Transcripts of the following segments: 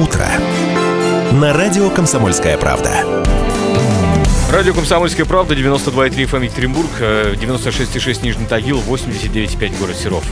утро» на радио «Комсомольская правда». Радио «Комсомольская правда», 92,3 FM Екатеринбург, 96,6 Нижний Тагил, 89,5 город Серов.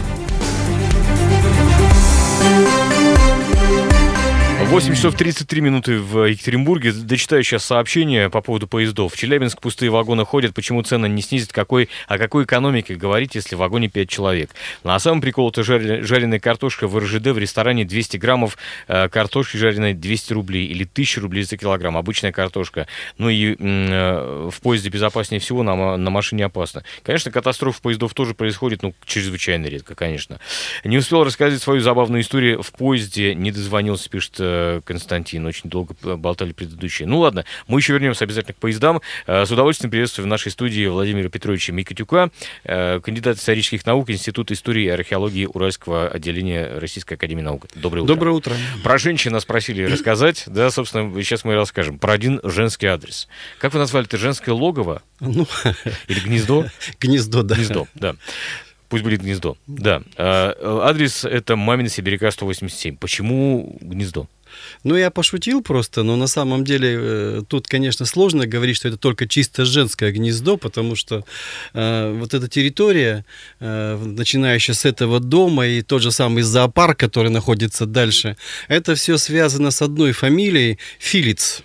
8 часов 33 минуты в Екатеринбурге. Дочитаю сейчас сообщение по поводу поездов. В Челябинск пустые вагоны ходят. Почему цены не снизят? Какой, о какой экономике говорить, если в вагоне 5 человек? Ну, а самый прикол это жареная картошка в РЖД в ресторане 200 граммов э, картошки жареной 200 рублей или 1000 рублей за килограмм. Обычная картошка. Ну и э, в поезде безопаснее всего, на, на машине опасно. Конечно, катастрофа поездов тоже происходит, ну, чрезвычайно редко, конечно. Не успел рассказать свою забавную историю в поезде, не дозвонился, пишет э, Константин. Очень долго болтали предыдущие. Ну ладно, мы еще вернемся обязательно к поездам. Э, с удовольствием приветствую в нашей студии Владимира Петровича Микитюка, э, кандидат исторических наук, Института истории и археологии Уральского отделения Российской Академии наук. Доброе утро. Доброе утро. Про женщин нас просили рассказать. Да, собственно, сейчас мы расскажем. Про один женский адрес. Как вы назвали это? Женское логово? Ну, Или гнездо? Гнездо, да. Гнездо, да. Пусть будет гнездо. Да. Адрес это Мамина Сибиряка 187. Почему гнездо? Ну, я пошутил просто, но на самом деле э, тут, конечно, сложно говорить, что это только чисто женское гнездо, потому что э, вот эта территория, э, начинающая с этого дома и тот же самый зоопарк, который находится дальше, это все связано с одной фамилией Филиц.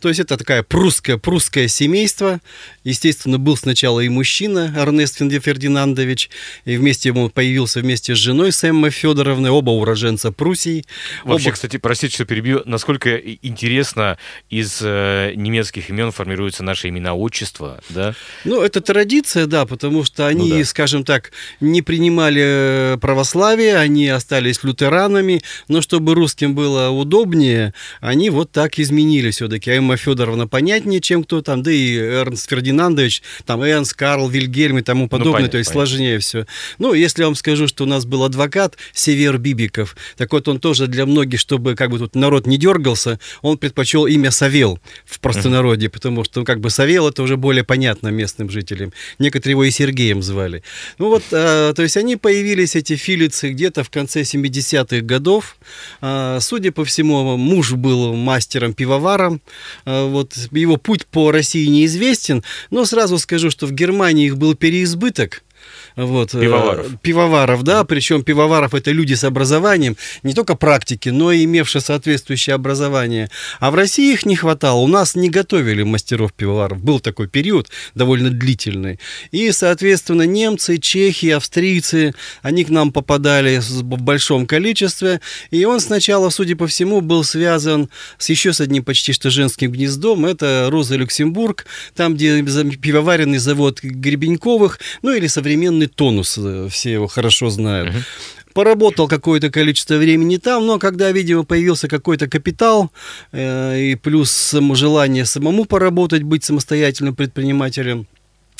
То есть это такая прусское, прусское семейство. Естественно, был сначала и мужчина, Эрнест Фердинандович, и вместе ему появился вместе с женой Сэмма Федоровной, оба уроженца Пруссии. Вообще, оба... кстати, простите, что перебью, насколько интересно из э, немецких имен формируются наши имена отчества, да? Ну, это традиция, да, потому что они, ну, да. скажем так, не принимали э, православие, они остались лютеранами, но чтобы русским было удобнее, они вот так изменили все-таки. Эмма Федоровна понятнее, чем кто там, да и Эрнст Фердинандович, там Энс, Карл, Вильгельм и тому ну, подобное, ну, понятно, то есть понятно. сложнее все. Ну, если я вам скажу, что у нас был адвокат Север Бибиков, так вот он тоже для многих, чтобы как бы тут народ не дергался, он предпочел имя Савел в простонародье, потому что ну, как бы Савел это уже более понятно местным жителям. Некоторые его и Сергеем звали. Ну вот, а, то есть они появились, эти филицы, где-то в конце 70-х годов. А, судя по всему, муж был мастером-пивоваром, а, вот его путь по России неизвестен, но сразу скажу, что в Германии их был переизбыток, вот, э, пивоваров. Пивоваров, да, причем пивоваров это люди с образованием, не только практики, но и имевшие соответствующее образование. А в России их не хватало. У нас не готовили мастеров пивоваров. Был такой период довольно длительный. И, соответственно, немцы, чехи, австрийцы, они к нам попадали в большом количестве. И он сначала, судя по всему, был связан с еще с одним почти что женским гнездом. Это Роза Люксембург, там, где пивоваренный завод Гребеньковых, ну или современный определенный тонус, э, все его хорошо знают. Uh-huh. Поработал какое-то количество времени там, но когда, видимо, появился какой-то капитал э, и плюс желание самому поработать, быть самостоятельным предпринимателем,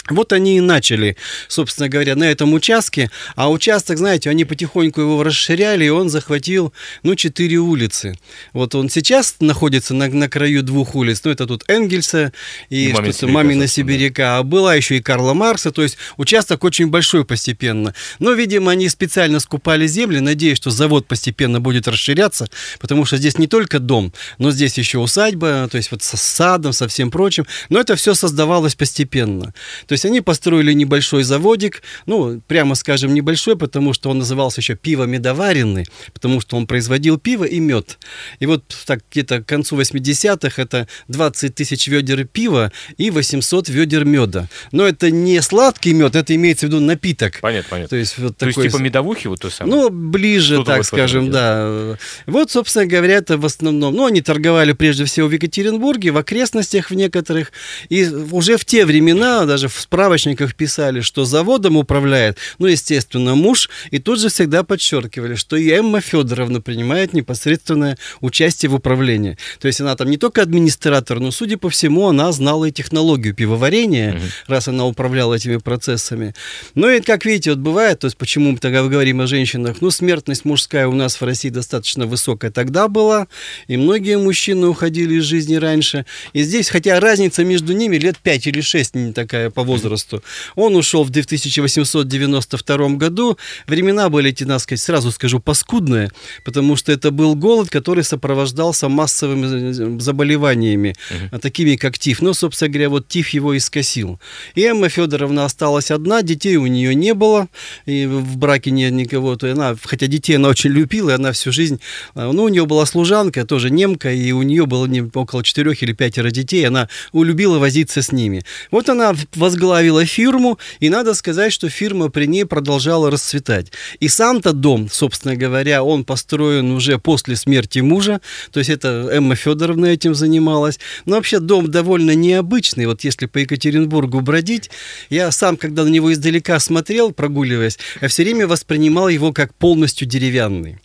вот они и начали, собственно говоря, на этом участке. А участок, знаете, они потихоньку его расширяли, и он захватил, ну, четыре улицы. Вот он сейчас находится на, на краю двух улиц. Ну, это тут Энгельса и, и что-то Мамина Сибиряка. А была еще и Карла Маркса. То есть участок очень большой постепенно. Но, видимо, они специально скупали земли, надеясь, что завод постепенно будет расширяться, потому что здесь не только дом, но здесь еще усадьба, то есть вот со садом, со всем прочим. Но это все создавалось постепенно. То есть они построили небольшой заводик, ну, прямо скажем, небольшой, потому что он назывался еще пиво медоваренный, потому что он производил пиво и мед. И вот так где-то к концу 80-х это 20 тысяч ведер пива и 800 ведер меда. Но это не сладкий мед, это имеется в виду напиток. Понятно, понятно. То есть, вот то такой... есть типа медовухи вот то самое? Ну, ближе, Что-то так скажем, да. Вот, собственно говоря, это в основном, ну, они торговали прежде всего в Екатеринбурге, в окрестностях в некоторых, и уже в те времена, даже в в справочниках писали, что заводом управляет, ну, естественно, муж, и тут же всегда подчеркивали, что и Эмма Федоровна принимает непосредственное участие в управлении. То есть она там не только администратор, но, судя по всему, она знала и технологию пивоварения, угу. раз она управляла этими процессами. Ну и, как видите, вот бывает, то есть почему мы тогда говорим о женщинах, ну, смертность мужская у нас в России достаточно высокая тогда была, и многие мужчины уходили из жизни раньше. И здесь, хотя разница между ними лет 5 или 6 не такая по возрасту. Он ушел в 1892 году. Времена были, так сказать, сразу скажу, паскудные, потому что это был голод, который сопровождался массовыми заболеваниями, угу. такими как тиф. Ну, собственно говоря, вот тиф его и скосил. И Эмма Федоровна осталась одна, детей у нее не было, и в браке нет никого. То она, хотя детей она очень любила, и она всю жизнь... А, ну, у нее была служанка, тоже немка, и у нее было около четырех или пятеро детей, она улюбила возиться с ними. Вот она возглавила фирму, и надо сказать, что фирма при ней продолжала расцветать. И сам-то дом, собственно говоря, он построен уже после смерти мужа, то есть это Эмма Федоровна этим занималась. Но вообще дом довольно необычный, вот если по Екатеринбургу бродить, я сам, когда на него издалека смотрел, прогуливаясь, я все время воспринимал его как полностью деревянный.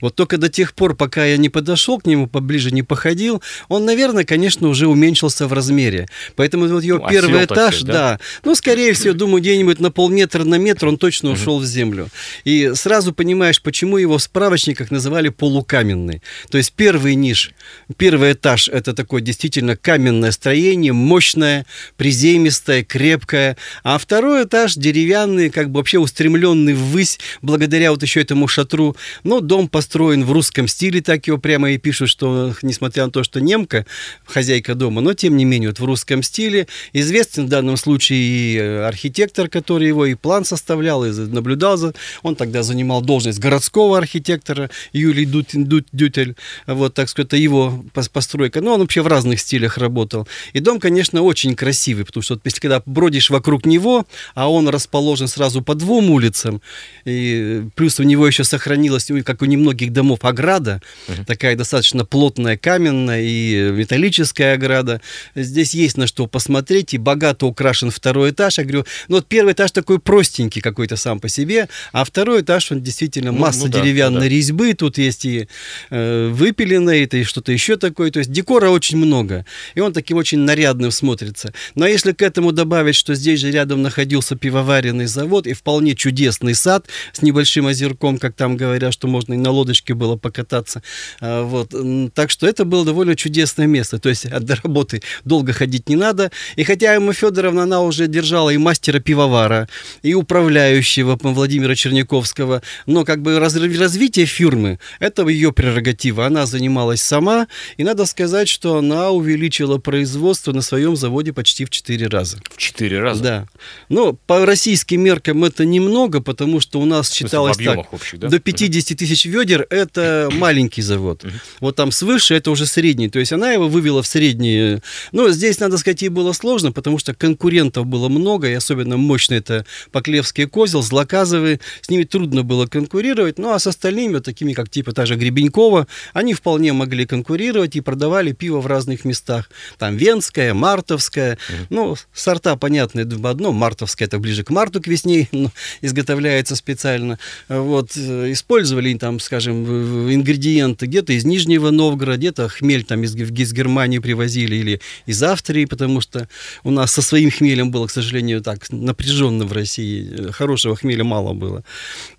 Вот только до тех пор, пока я не подошел к нему, поближе не походил, он, наверное, конечно, уже уменьшился в размере. Поэтому вот его ну, первый этаж, сказать, да? да, ну, скорее всего, думаю, где-нибудь на полметра на метр он точно ушел в землю. И сразу понимаешь, почему его в справочниках называли полукаменный. То есть первый ниш, первый этаж – это такое действительно каменное строение, мощное, приземистое, крепкое, а второй этаж деревянный, как бы вообще устремленный ввысь, благодаря вот еще этому шатру. Но дом построен в русском стиле, так его прямо и пишут, что несмотря на то, что немка, хозяйка дома, но тем не менее вот в русском стиле. Известен в данном случае и э, архитектор, который его и план составлял, и наблюдал за... Он тогда занимал должность городского архитектора Юлий Дютель. Вот, так сказать, это его постройка. Но он вообще в разных стилях работал. И дом, конечно, очень красивый, потому что вот, если когда бродишь вокруг него, а он расположен сразу по двум улицам, и плюс у него еще сохранилось, как у немногих домов, ограда, uh-huh. такая достаточно плотная, каменная и металлическая ограда. Здесь есть на что посмотреть, и богато украшен второй этаж. Я говорю, ну вот первый этаж такой простенький какой-то сам по себе, а второй этаж, он действительно ну, масса ну, да, деревянной ну, да. резьбы, тут есть и э, выпиленное, и что-то еще такое, то есть декора очень много, и он таким очень нарядным смотрится. Но если к этому добавить, что здесь же рядом находился пивоваренный завод и вполне чудесный сад с небольшим озерком, как там говорят, что можно и на лодочке было покататься. А, вот. Так что это было довольно чудесное место. То есть до работы долго ходить не надо. И хотя Эмма Федоровна, она уже держала и мастера пивовара, и управляющего Владимира Черняковского, но как бы развитие фирмы, это ее прерогатива. Она занималась сама, и надо сказать, что она увеличила производство на своем заводе почти в 4 раза. В 4 раза? Да. Но по российским меркам это немного, потому что у нас считалось так, общих, да? до 50 тысяч тысяч ведер – это маленький завод. Вот там свыше – это уже средний. То есть она его вывела в средний. Но здесь, надо сказать, ей было сложно, потому что конкурентов было много, и особенно мощно это Поклевский козел, Злоказовый. С ними трудно было конкурировать. Ну, а с остальными, вот такими, как типа та же Гребенькова, они вполне могли конкурировать и продавали пиво в разных местах. Там Венское, Мартовское. Ну, сорта, понятные, одно. Мартовское – это ближе к марту, к весне, изготовляется специально. Вот, э, использовали там, скажем, ингредиенты где-то из Нижнего Новгорода, где-то хмель там из, из Германии привозили или из Австрии, потому что у нас со своим хмелем было, к сожалению, так напряженно в России. Хорошего хмеля мало было.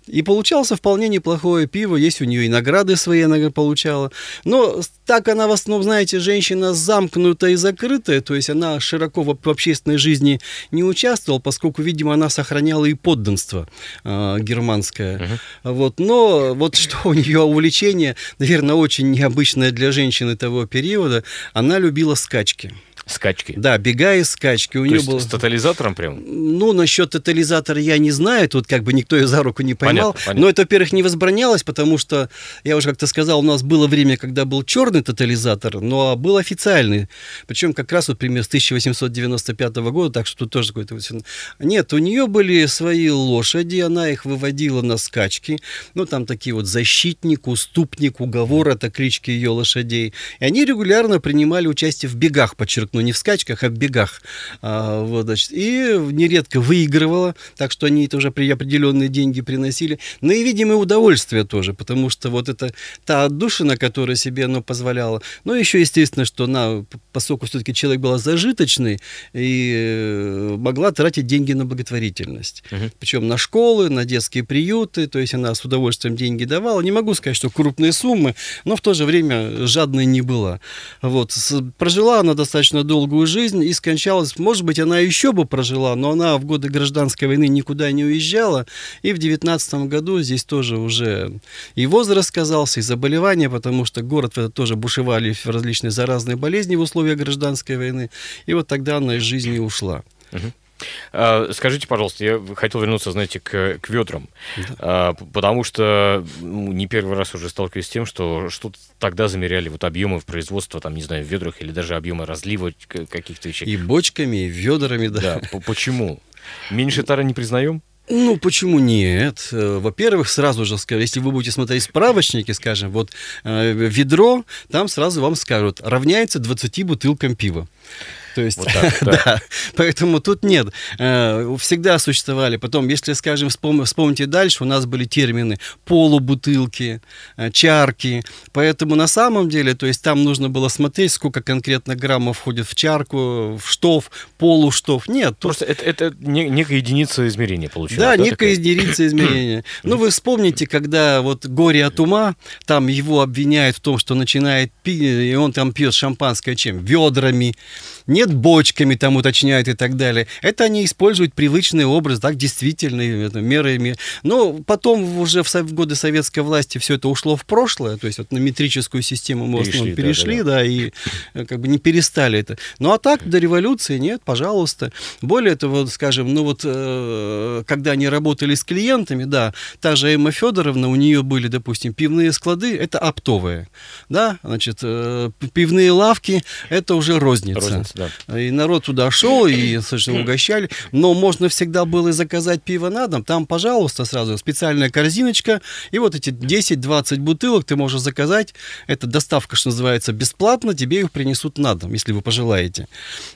И получался вполне неплохое пиво, есть у нее и награды свои она получала. Но так она в основном, знаете, женщина замкнутая и закрытая, то есть она широко в, в общественной жизни не участвовала, поскольку, видимо, она сохраняла и подданство э, германское. Uh-huh. Вот, но вот что у нее увлечение, наверное, очень необычное для женщины того периода, она любила скачки. Скачки. Да, бега и скачки. У То нее есть был... с тотализатором прям? Ну, насчет тотализатора я не знаю, тут как бы никто ее за руку не поймал. Понятно, понятно. Но это, во-первых, не возбранялось, потому что, я уже как-то сказал, у нас было время, когда был черный тотализатор, но был официальный. Причем как раз вот пример с 1895 года, так что тут тоже какой-то... Нет, у нее были свои лошади, она их выводила на скачки. Ну, там такие вот защитник, уступник, уговор, это клички ее лошадей. И они регулярно принимали участие в бегах, подчеркну но не в скачках, а в бегах. А, вот, значит, и нередко выигрывала, так что они это уже при определенные деньги приносили. Ну и, видимо, удовольствие тоже, потому что вот это та отдушина, которая себе оно позволяла. Ну, еще, естественно, что она, поскольку все-таки человек была зажиточный, и э, могла тратить деньги на благотворительность. Угу. Причем на школы, на детские приюты, то есть она с удовольствием деньги давала. Не могу сказать, что крупные суммы, но в то же время жадной не была. Вот. Прожила она достаточно долгую жизнь и скончалась. Может быть, она еще бы прожила, но она в годы гражданской войны никуда не уезжала. И в 19 году здесь тоже уже и возраст сказался, и заболевания, потому что город в тоже бушевали различные заразные болезни в условиях гражданской войны. И вот тогда она из жизни ушла. Мгм. А, Скажите, пожалуйста, я хотел вернуться, знаете, к, к ведрам, А, п- потому что ну, не первый раз уже сталкиваюсь с тем, что что-то тогда замеряли вот объемы в производство, там, не знаю, в ведрах или даже объемы разлива каких-то вещей. И бочками, и ведрами, да. Да, почему? Меньше тара не признаем? Ну, почему нет? Э, Во-первых, сразу же скажу, если вы будете смотреть справочники, скажем, вот э, ведро, там сразу вам скажут, равняется 20 бутылкам пива. То есть, Вот так, да. да. Поэтому тут нет. Э, Всегда существовали. Потом, если, скажем, вспом- вспомните дальше, у нас были термины полубутылки, э, чарки. Поэтому на самом деле, то есть там нужно было смотреть, сколько конкретно граммов входит в чарку, в штоф, полуштоф. Нет, тут Просто это, это не- некая единица измерения получилась. да, некая такая? единица измерения. Ну, вы вспомните, когда вот горе от ума, там его обвиняют в том, что начинает пить, и он там пьет шампанское чем? Ведрами, нет бочками, там уточняют и так далее. Это они используют привычный образ, так, действительно, это, мерами. Но потом уже в, годы советской власти все это ушло в прошлое, то есть вот на метрическую систему мы в основном Перешли, да, перешли, да, да, и э, как бы не перестали это. Ну а так до революции нет, пожалуйста. Более того, скажем, ну вот э, когда они работали с клиентами, да, та же Эмма Федоровна, у нее были, допустим, пивные склады, это оптовые, да, значит, э, пивные лавки, это уже розница. Розница, да. И народ туда шел, и, соответственно, угощали. Но можно всегда было и заказать пиво на дом. Там, пожалуйста, сразу специальная корзиночка. И вот эти 10-20 бутылок ты можешь заказать. Это доставка, что называется, бесплатно. Тебе их принесут на дом, если вы пожелаете.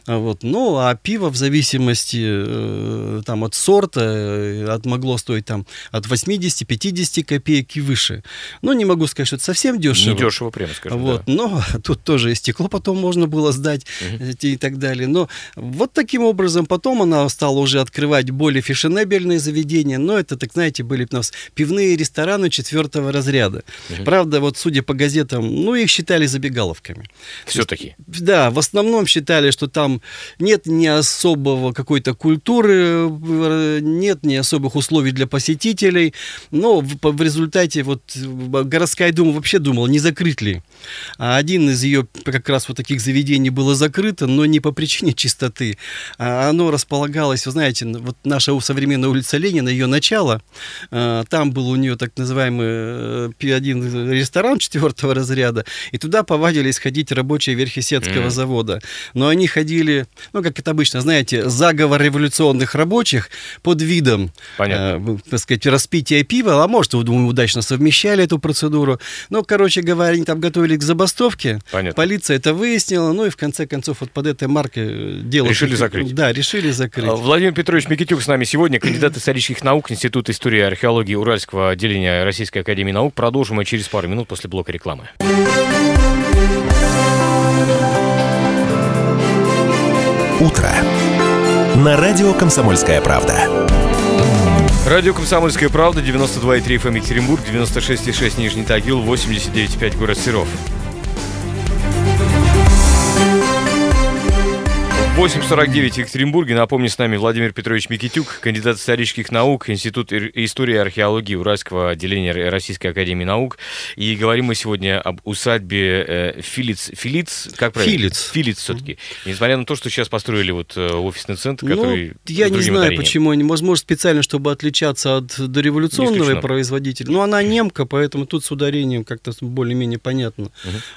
А Вот. Ну, а пиво в зависимости э, там, от сорта э, от, могло стоить там, от 80-50 копеек и выше. Ну, не могу сказать, что это совсем дешево. Недешево, прямо скажем. Вот, да. но тут тоже и стекло потом можно было сдать эти и так далее. Но вот таким образом потом она стала уже открывать более фешенебельные заведения. Но это, так знаете, были у нас пивные рестораны четвертого разряда. Правда, вот судя по газетам, ну их считали забегаловками. Все-таки. Да, в основном считали, что там нет ни особого какой-то культуры, э, нет ни особых условий для посетителей. Но в, в результате вот э, городская дума вообще думала, не закрыть ли. А один из ее как раз вот таких заведений было закрыто, но не по причине чистоты. А оно располагалось, вы знаете, вот наша современная улица Ленина, ее начало, э, там был у нее так называемый э, один ресторан четвертого разряда, и туда повадились ходить рабочие Верхесецкого Мгм. завода. Но они ходили, ну, как это обычно, знаете, заговор революционных рабочих под видом, Понятно. э, так сказать, распития пива, а может, думаю, удачно совмещали эту процедуру. Но, короче говоря, они там готовили к забастовке, Понятно. полиция это выяснила, ну и в конце концов вот под этой маркой э, дело... Решили закрыть. Да, решили закрыть. А, Владимир Петрович Микитюк с нами сегодня, кандидат исторических наук, Институт истории и археологии Уральского отделения Российской Академии Наук. Продолжим мы через пару минут после блока рекламы. Утро. На радио «Комсомольская правда». Радио «Комсомольская правда», 92,3 FM Екатеринбург, 96,6 Нижний Тагил, 89,5 город Серов. 8.49 в Екатеринбурге. Напомню, с нами Владимир Петрович Микитюк, кандидат исторических наук, Институт истории и археологии Уральского отделения Российской Академии Наук. И говорим мы сегодня об усадьбе э, Филиц. Филиц, как правильно? Филиц. Филиц все-таки. Несмотря на то, что сейчас построили вот э, офисный центр, Ну, который я с не знаю, ударением. почему они, возможно, специально, чтобы отличаться от дореволюционного производителя. Ну, она немка, поэтому тут с ударением как-то более-менее понятно.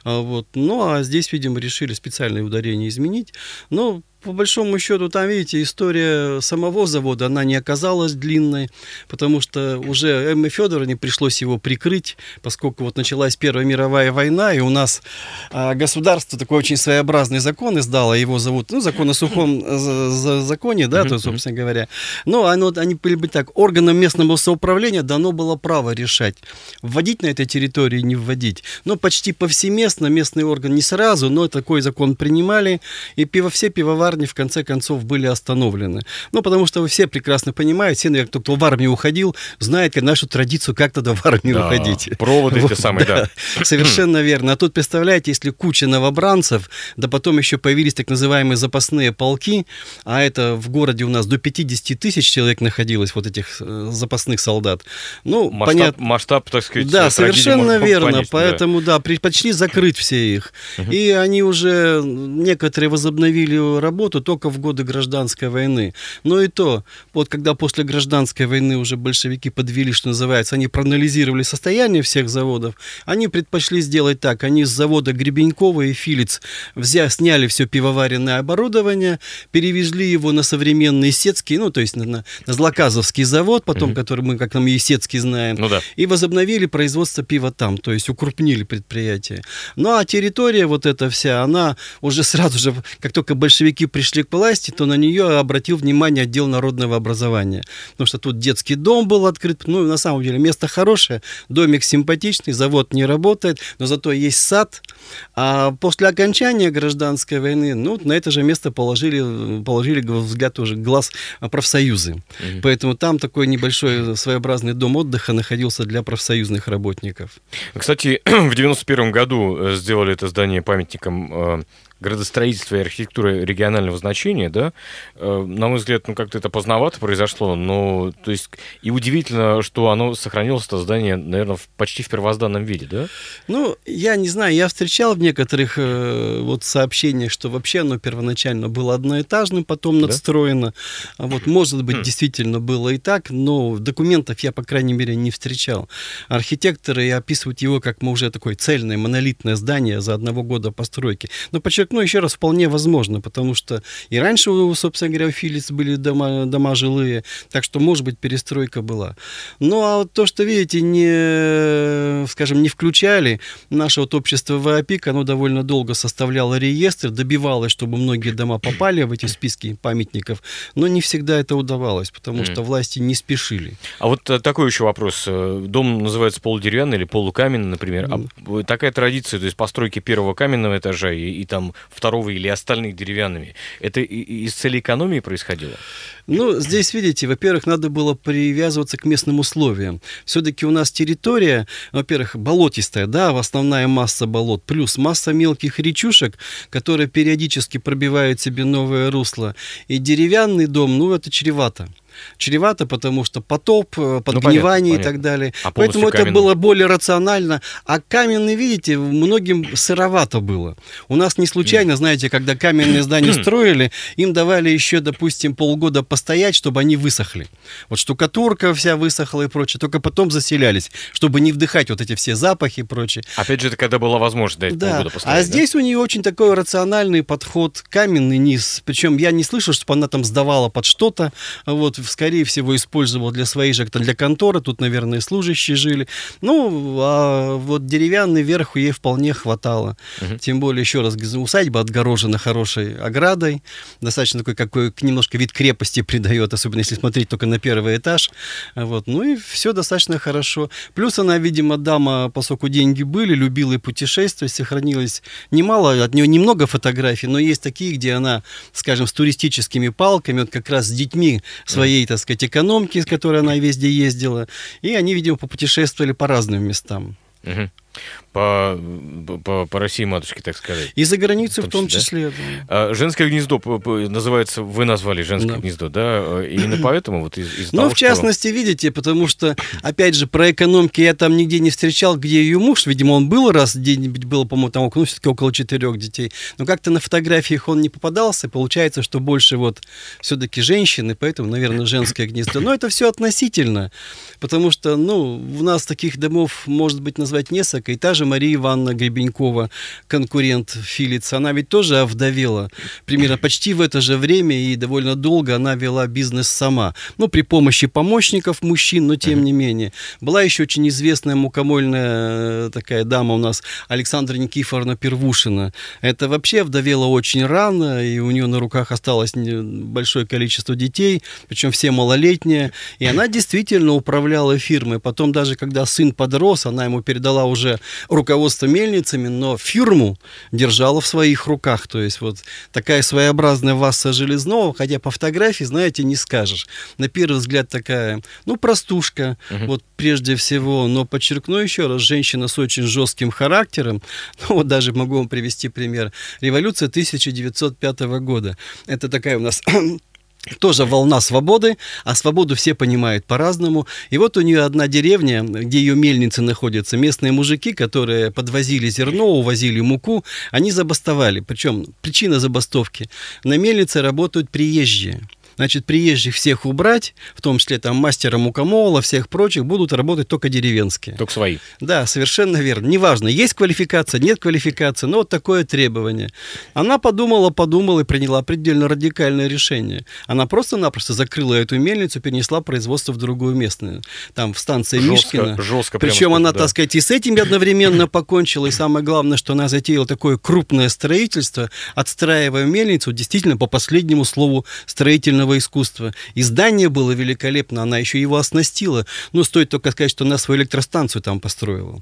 А, вот. Ну, а здесь, видимо, решили специальное ударение изменить. Но по большому счету, там, видите, история самого завода, она не оказалась длинной, потому что уже Эмме Федоровне пришлось его прикрыть, поскольку вот началась Первая мировая война, и у нас а, государство такой очень своеобразный закон издало, его зовут, ну, закон о сухом э, за- за- законе, да, то, собственно говоря. Но оно, они были бы так, органам местного самоуправления дано было право решать, вводить на этой территории, не вводить. Но почти повсеместно местный орган не сразу, но такой закон принимали, и пиво, все пивоварни пивоварни в конце концов были остановлены. Ну, потому что вы все прекрасно понимаете, все, наверное, кто, кто в армию уходил, знает нашу традицию, как тогда в армию Да, уходить. проводы те самые, да. Совершенно верно. А тут, представляете, если куча новобранцев, да потом еще появились так называемые запасные полки, а это в городе у нас до 50 тысяч человек находилось, вот этих э, запасных солдат. Ну, Масштаб, понятно. масштаб, так сказать, Да, совершенно верно. понять, да. Поэтому, да, предпочли закрыть все их. И они уже, некоторые возобновили работу только в годы гражданской войны. Но и то, вот когда после гражданской войны уже большевики подвели, что называется, они проанализировали состояние всех заводов, они предпочли сделать так. Они с завода Гребенькова и Филиц взя, сняли все пивоваренное оборудование, перевезли его на современный Сетский, ну, то есть на, на, на Злоказовский завод, потом, который мы, как нам, Есецкий знаем, Ну да. и возобновили производство пива там, то есть укрупнили предприятие. Ну а территория вот эта вся, она уже сразу же, как только большевики пришли к власти, то на нее обратил внимание отдел народного образования. Потому что тут детский дом был открыт, ну на самом деле место хорошее, домик симпатичный, завод не работает, но зато есть сад. А после окончания гражданской войны, ну на это же место положили, положили взгляд уже глаз профсоюзы. Поэтому там такой небольшой своеобразный дом отдыха находился для профсоюзных работников. Кстати, в 91 году э, сделали это здание памятником э, градостроительства и архитектуры регионального значения, да, Э, на мой взгляд, ну как-то это поздновато произошло, но то есть и удивительно, что оно сохранилось, это здание, наверное, в- почти в первозданном виде, да? Ну, я не знаю, я встречал в некоторых э, вот сообщениях, что вообще оно первоначально было одноэтажным, потом Да? надстроено. А вот, может быть, Хм. действительно было и так, но документов я, по крайней мере, не встречал. Архитекторы описывают его как мы уже такое цельное, монолитное здание за одного года постройки. Но подчеркну еще раз, вполне возможно, потому что и раньше, собственно говоря, у Филиц были дома, дома жилые, так что, может быть, перестройка была. Ну, а вот то, что, видите, не, скажем, не включали, наше вот общество ВАПИК, оно довольно долго составляло реестр, добивалось, чтобы многие дома попали в эти списки памятников, но не всегда это удавалось, потому что власти не спешили. А вот э, такой еще вопрос. Э, Дом называется полудеревянный или полукаменный, например. А такая традиция, то есть постройки первого каменного этажа и, и там второго или остальных деревянными, это из цели экономии происходило? Ну, здесь, видите, во-первых, надо было привязываться к местным условиям. Все-таки у нас территория, во-первых, болотистая, да, основная масса болот, плюс масса мелких речушек, которые периодически пробивают себе новое русло. И деревянный дом, ну, это чревато. Чревато, потому что потоп, э, подгнивание понятно, и так далее. А Поэтому это каменный? было более рационально. А каменный, видите, многим сыровато было. У нас не случайно, знаете, когда каменные здания строили, им давали еще, допустим, полгода постоять, чтобы они высохли. Вот штукатурка вся высохла и прочее. Только потом заселялись, чтобы не вдыхать вот эти все запахи и прочее. Опять же, это когда была возможность дать Да. полгода постоять, А да? здесь у нее очень такой рациональный подход, каменный низ. Причем я не слышал, чтобы она там сдавала под что-то. Вот, скорее всего, использовала для своей же, для конторы. Тут, наверное, служащие жили. Ну, а вот деревянный верх ей вполне хватало. Мгм. Тем более, еще раз, усадьба отгорожена хорошей оградой. Достаточно такой, какой немножко вид крепости придает, особенно если смотреть только на первый этаж. Вот. Ну и все достаточно хорошо. Плюс она, видимо, дама, поскольку деньги были, любила и путешествовать, сохранилось немало, от нее немного фотографий, но есть такие, где она, скажем, с туристическими палками, вот как раз с детьми своей, так сказать, экономки, с которой она везде ездила, и они, видимо, попутешествовали по разным местам. Мгм. По, по, по России матушке, так сказать. И за границей В в том том числе, числе. да. А, Женское гнездо называется, вы назвали женское Да. гнездо, да? Э, Именно поэтому вот из, из Ну, в частности, видите, потому что, опять же, про экономки я там нигде не встречал, где ее муж, видимо, он был раз, где-нибудь было, по-моему, там ну, все-таки около четырех детей, но как-то на фотографиях он не попадался, получается, что больше вот все-таки женщины, поэтому, наверное, женское гнездо. Но это все относительно, потому что, ну, у нас таких домов, может быть, назвать несколько, и та же Мария Ивановна Гребенькова, конкурент Филиц, она ведь тоже овдовела, примерно почти в это же время, и довольно долго она вела бизнес сама, ну, при помощи помощников мужчин, но тем не менее. Была еще очень известная мукомольная э, такая дама у нас, Александра Никифоровна Первушина. Это вообще вдовела очень рано, и у нее на руках осталось большое количество детей, причем все малолетние, и она действительно управляла фирмой. Потом даже, когда сын подрос, она ему передала уже уже руководство мельницами, но фирму держало в своих руках. То есть вот такая своеобразная Васса Железного, хотя по фотографии, знаете, не скажешь. На первый взгляд такая, ну, простушка, Мгм. вот прежде всего, но подчеркну еще раз, женщина с очень жестким характером, ну, вот даже могу вам привести пример. Революция 1905 года. Это такая у нас тоже волна свободы, а свободу все понимают по-разному. И вот у нее одна деревня, где ее мельницы находятся, местные мужики, которые подвозили зерно, увозили муку, они забастовали. Причем причина забастовки. На мельнице работают приезжие. Значит, приезжих всех убрать, в том числе там мастера мукомола, всех прочих, будут работать только деревенские. Только свои. Да, совершенно верно. Неважно, есть квалификация, нет квалификации, но вот такое требование. Она подумала, подумала и приняла предельно радикальное решение. Она просто-напросто закрыла эту мельницу, перенесла производство в другую местную. Там в станции Мишкина. Жестко, жестко. прямо Причем она, да. так сказать, и с этим одновременно покончила. И самое главное, что она затеяла такое крупное строительство, отстраивая мельницу действительно по последнему слову строительного искусства. И здание было великолепно, она еще его оснастила. Ну, стоит только сказать, что она свою электростанцию там построила.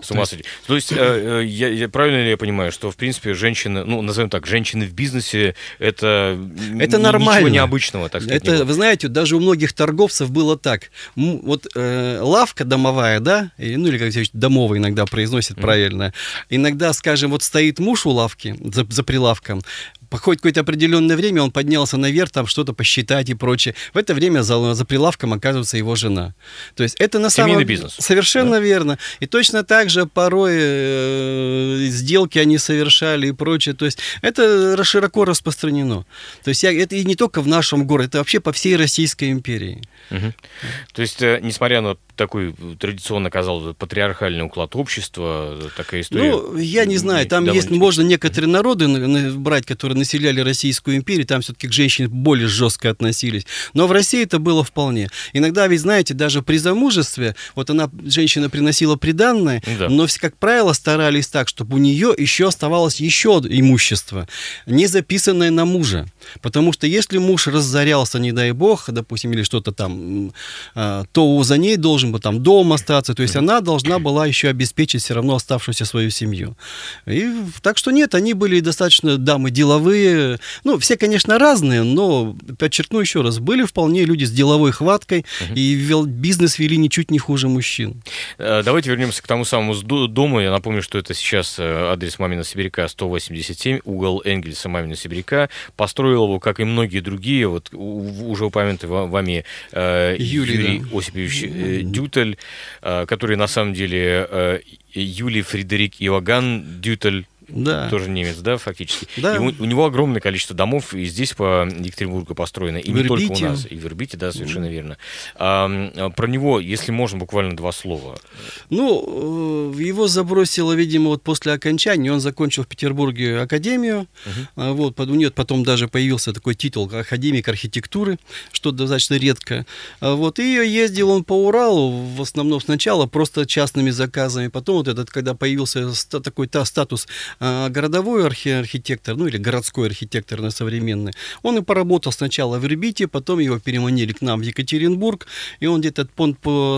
С ума сойти. То есть, э, э, я, я- правильно ли я понимаю, что, в принципе, женщины, ну, назовем так, женщины в бизнесе, это, Это нормально. ничего необычного, так сказать, Это, вы знаете, даже у многих торговцев было так. Вот э, лавка домовая, да, и, ну или как здесь домовая иногда произносит правильно. Иногда, скажем, вот стоит муж у лавки за, за прилавком, Походит какое-то определенное время, он поднялся наверх, там что-то посчитать и прочее. В это время за, за прилавком оказывается его жена. То есть это на Семейный самом бизнес. Совершенно верно. И точно так же порой э, сделки они совершали и прочее. То есть это широко распространено. То есть я, это и не только в нашем городе, это вообще по всей Российской империи. Мгм. То есть, э, несмотря на такой э, традиционно, казалось патриархальный уклад общества, э, такая история... Ну, я не знаю, там есть, можно некоторые народы на- на- брать, которые населяли Российскую империю, там все-таки к женщине более жестко относились. Но в России это было вполне. Иногда, ведь знаете, даже при замужестве, вот она, женщина приносила приданное, да. но, как правило, старались так, чтобы у нее еще оставалось еще имущество, не записанное на мужа. Потому что если муж разорялся, не дай бог, допустим, или что-то там, а, то за ней должен был там дом остаться. То есть она должна была еще обеспечить все равно оставшуюся свою семью. И, так что нет, они были достаточно дамы деловые. Ну, все, конечно, разные, но, подчеркну еще раз, были вполне люди с деловой хваткой и вел- бизнес вели ничуть не хуже мужчин. Э, Давайте вернемся к тому самому дому. Я напомню, что это сейчас э, адрес Мамина Сибиряка 187, угол Энгельса Мамина Сибиряка. Построил его, как и многие другие, вот уже упомянутый ва- вами э, Юрий, Юрий да. Осипович э, Дютель, э, который на самом деле э, Юлий Фредерик Иоганн Дютель, Да. тоже немец, да, фактически. Да. И у, у него огромное количество домов и здесь по Екатеринбургу построено, и В не только у нас, и в Ирбите, да, совершенно верно. А, про него, если можно, буквально два слова. Ну, э, его забросило, видимо, вот после окончания. Он закончил в Петербурге академию. А, Вот, у него потом даже появился такой титул академик архитектуры, что достаточно редко. А Вот, и ездил он по Уралу, в основном сначала просто частными заказами. Потом вот этот, когда появился такой та, статус а, городовой архи- архитектор, ну или городской архитектор на современный, он и поработал сначала в Ирбите, потом его переманили к нам в Екатеринбург, и он где-то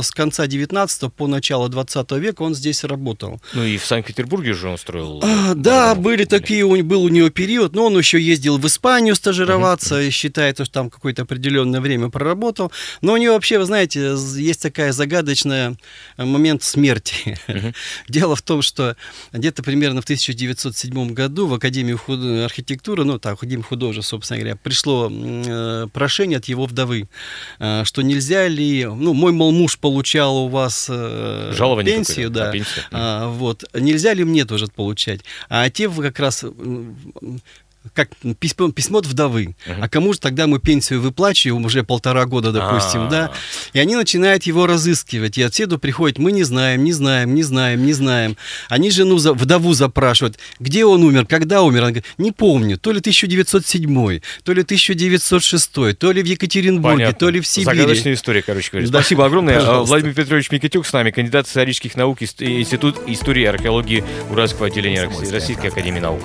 с конца 19 по начало 20 века он здесь работал. Ну и в Санкт-Петербурге же он строил. А, э, да, были такие, у- был у него период, но он еще ездил в Испанию стажироваться, и считается, что там какое-то определенное время проработал. Но у него вообще, вы знаете, есть такая загадочная э, момент смерти. Дело в том, что где-то примерно в 1907 году в Академию худ- архитектуры, ну, так, Академию художеств, собственно говоря, пришло э, прошение от его вдовы, э, что нельзя ли, ну, мой, мол, муж получал у вас э, Жалование пенсию, да, а, пенсию. а, вот. Нельзя ли мне тоже получать? А те как раз как письмо, письмо от вдовы. Мгм. А кому же тогда мы пенсию выплачиваем уже полтора года, допустим, А. да? И они начинают его разыскивать. И отседу приходит, мы не знаем, не знаем, не знаем, не знаем. Они жену, за, вдову запрашивают, где он умер, когда умер. Она говорит, не помню, то ли 1907, то ли 1906, то ли в Екатеринбурге, Понятно. то ли в Сибири. Загадочная история, короче говоря. Да. Спасибо огромное. Пожалуйста. Владимир Петрович Микитюк с нами, кандидат исторических наук, Инст- Институт истории и археологии Уральского отделения Российской Академии Наук.